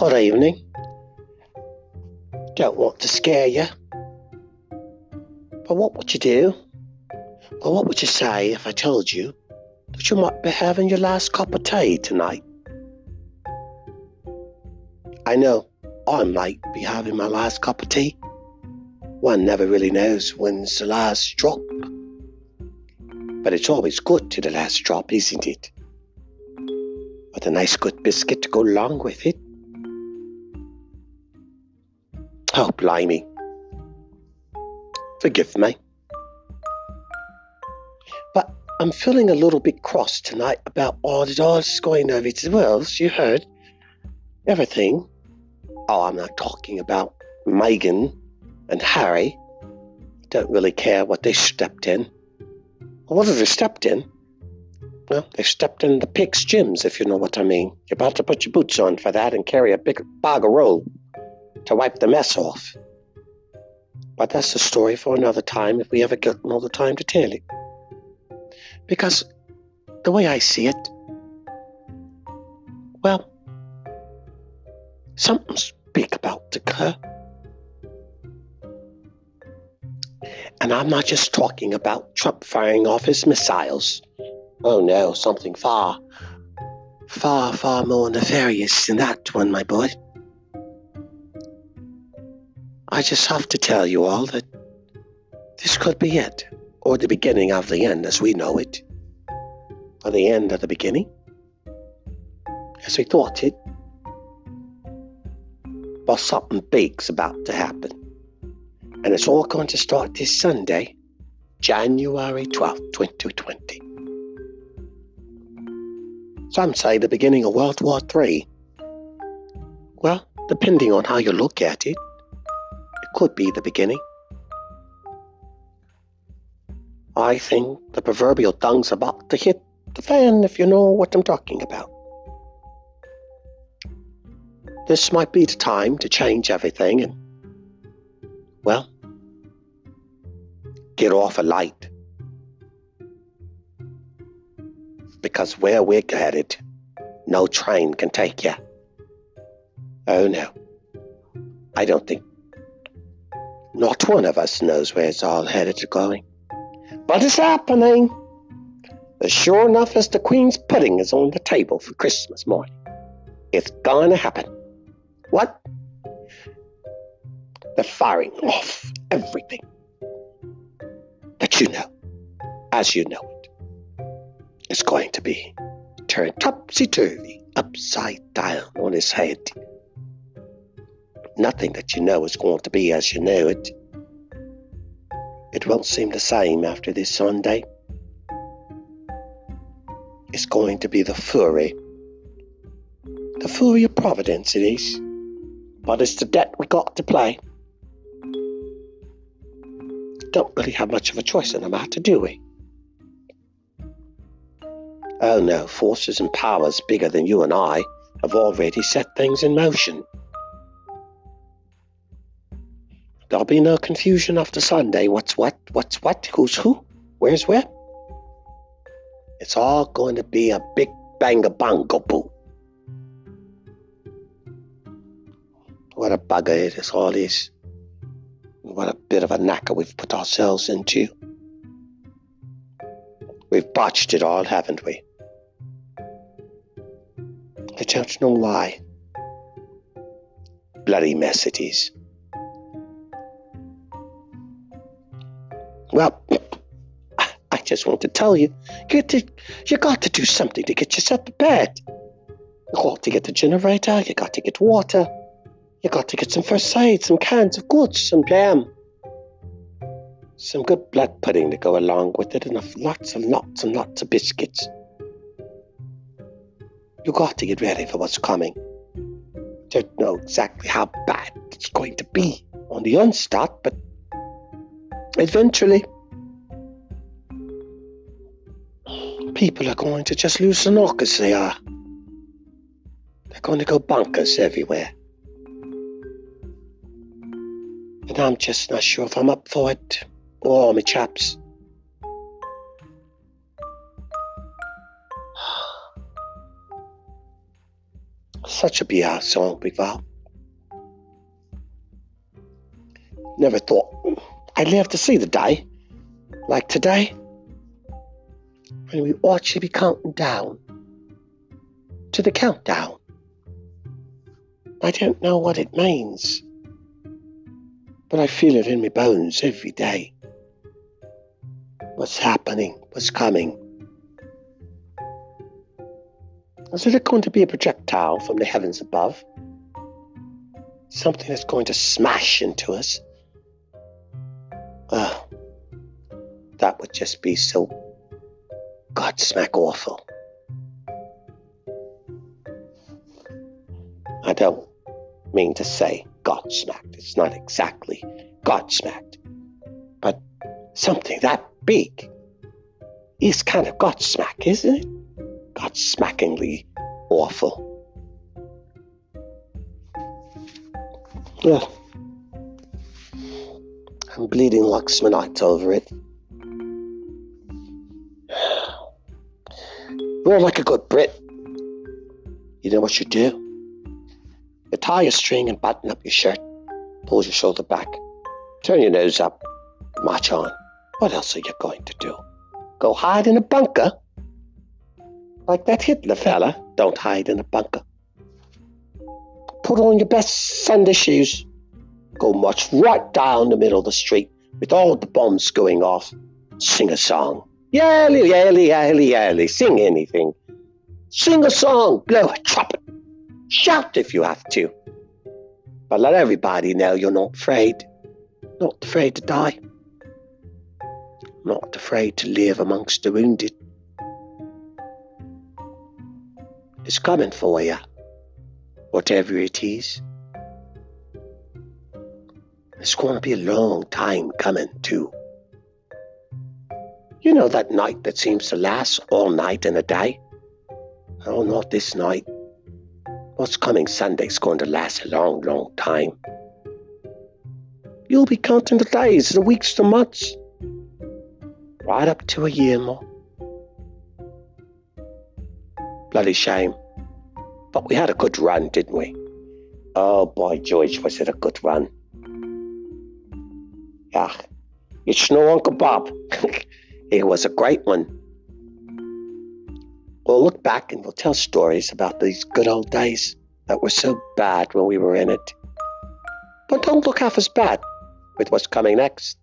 Good evening. Don't want to scare you. But what would you do? Well, what would you say if I told you that you might be having your last cup of tea tonight? I know I might be having my last cup of tea. One never really knows when's the last drop. But it's always good to the last drop, isn't it? With a nice good biscuit to go along with it. Oh, blimey. Forgive me. But I'm feeling a little bit cross tonight about all that all's going over to the world. You heard everything. Oh, I'm not talking about Meghan and Harry. Don't really care what they stepped in. what have they stepped in? Well, they stepped in the pig's gyms, if you know what I mean. You're about to put your boots on for that and carry a big bag of roll to wipe the mess off. But that's a story for another time if we ever get another time to tell it. Because the way I see it, well, something's big about to occur. And I'm not just talking about Trump firing off his missiles. Oh no, something far, far, far more nefarious than that one, my boy. I just have to tell you all that this could be it, or the beginning of the end as we know it, or the end of the beginning, as we thought it. But something big's about to happen, and it's all going to start this Sunday, January 12th, 2020. Some say the beginning of World War III. Well, depending on how you look at it, could be the beginning. I think the proverbial tongue's about to hit the fan, if you know what I'm talking about. This might be the time to change everything and, well, get off a light. Because where we're headed, no train can take you. Oh no. I don't think not one of us knows where it's all headed to going. But it's happening. As sure enough as the Queen's pudding is on the table for Christmas morning. It's gonna happen. What? The firing off everything that you know, as you know it, is going to be turned topsy turvy, upside down on its head nothing that you know is going to be as you know it. It won't seem the same after this Sunday. It's going to be the fury. The fury of Providence, it is. But it's the debt we got to play. Don't really have much of a choice in the matter, do we? Oh no, forces and powers bigger than you and I have already set things in motion. There'll be no confusion after Sunday. What's what? What's what? Who's who? Where's where? It's all going to be a big bang a bongo boo. What a bugger it is, all this. What a bit of a knacker we've put ourselves into. We've botched it all, haven't we? I don't know why. Bloody mess it is. Well, I just want to tell you, you, to, you got to do something to get yourself prepared. You got to get the generator, you got to get water, you got to get some first aid, some cans of goods, some jam, some good blood pudding to go along with it, and lots and lots and lots of biscuits. You got to get ready for what's coming. Don't know exactly how bad it's going to be on the onstart, but eventually people are going to just lose the knockers they are. They're going to go bonkers everywhere. And I'm just not sure if I'm up for it. Oh, my chaps. Such a BR song, Big Val. Never thought I'd live to see the day like today when we ought to be counting down to the countdown. I don't know what it means, but I feel it in my bones every day. What's happening? What's coming? Is it going to be a projectile from the heavens above? Something that's going to smash into us? Oh, that would just be so Godsmack awful. I don't mean to say Godsmacked. It's not exactly Godsmacked. But something that big is kind of Godsmack, isn't it? Godsmackingly awful. Yeah. Bleeding Laxmanite over it. Roar like a good Brit. You know what you do? You tie a string and button up your shirt, pull your shoulder back, turn your nose up, march on. What else are you going to do? Go hide in a bunker? Like that Hitler fella, don't hide in a bunker. Put on your best Sunday shoes. Go march right down the middle of the street with all the bombs going off. Sing a song. Yally, yally, yally, yally. Sing anything. Sing a song. Blow a trumpet. Shout if you have to. But let everybody know you're not afraid. Not afraid to die. Not afraid to live amongst the wounded. It's coming for you, whatever it is. It's going to be a long time coming, too. You know that night that seems to last all night and a day? Oh, not this night. What's coming Sunday's going to last a long, long time. You'll be counting the days, the weeks, the months. Right up to a year more. Bloody shame. But we had a good run, didn't we? Oh boy, George, was it a good run. Yeah, it's no Uncle Bob. it was a great one. We'll look back and we'll tell stories about these good old days that were so bad when we were in it. But don't look half as bad with what's coming next.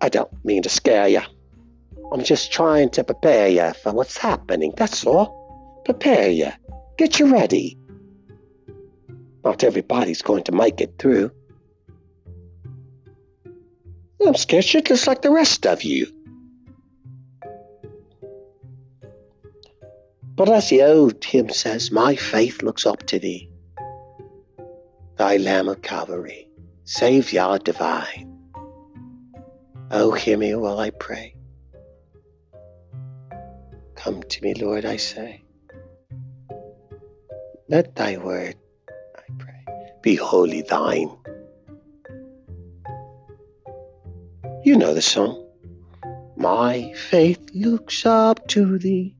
I don't mean to scare you. I'm just trying to prepare you for what's happening, that's all. Prepare you. Get you ready. Not everybody's going to make it through. I'm scared shitless like the rest of you. But as the old hymn says, my faith looks up to thee, thy Lamb of Calvary, Saviour divine. Oh, hear me while I pray. Come to me, Lord, I say. Let thy word, be wholly thine. You know the song. My faith looks up to thee,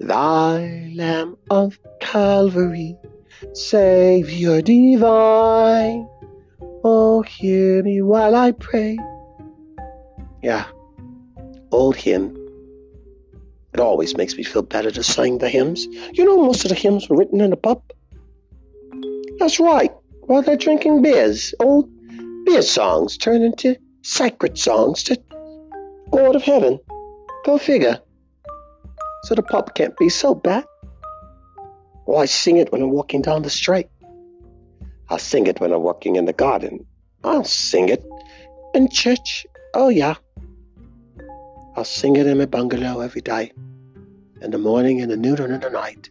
thy Lamb of Calvary, Savior divine. Oh, hear me while I pray. Yeah, old hymn it always makes me feel better to sing the hymns. You know, most of the hymns were written in a pub. That's right, while they're drinking beers. Old beer songs turn into sacred songs to God of heaven. Go figure. So the pop can't be so bad. Well, I sing it when I'm walking down the street. I'll sing it when I'm walking in the garden. I'll sing it in church. Oh, yeah. I'll sing it in my bungalow every day in the morning, in the noon, and in the night.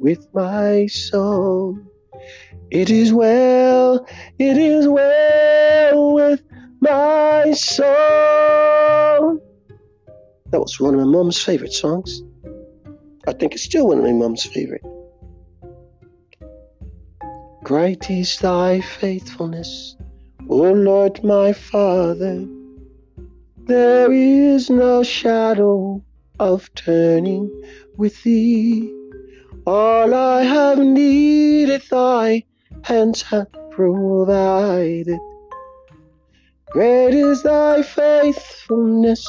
with my soul. It is well, it is well with my soul. That was one of my mom's favorite songs. I think it's still one of my mom's favorite. Great is thy faithfulness, O Lord my Father. There is no shadow of turning with thee. All I have needed, thy hands have provided. Great is thy faithfulness,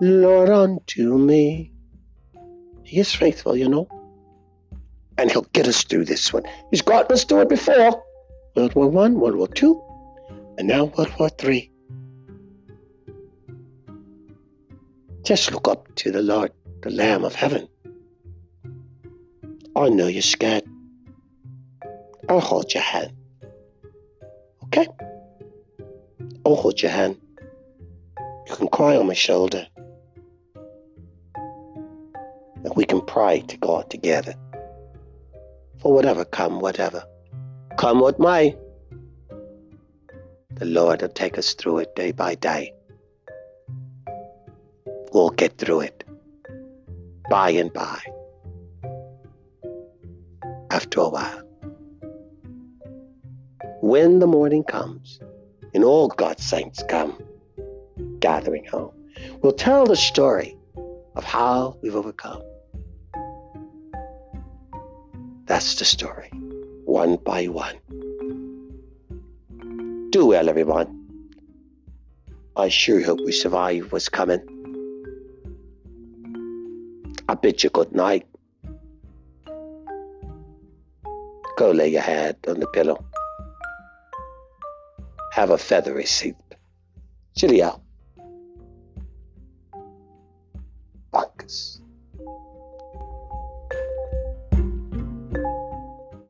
Lord, unto me. He is faithful, you know. And he'll get us through this one. He's gotten us through it before. World War One, World War Two, and now World War Three. Just look up to the Lord, the Lamb of Heaven. I know you're scared. I'll hold your hand. Okay? I'll hold your hand. You can cry on my shoulder. And we can pray to God together. For whatever come, whatever. Come what may. The Lord will take us through it day by day. We'll get through it. By and by. After a while. When the morning comes, and all God's saints come gathering home, we'll tell the story of how we've overcome. That's the story, one by one. Do well, everyone. I sure hope we survive what's coming. I bid you good night. Go lay your head on the pillow. Have a feathery sleep. Cheerio.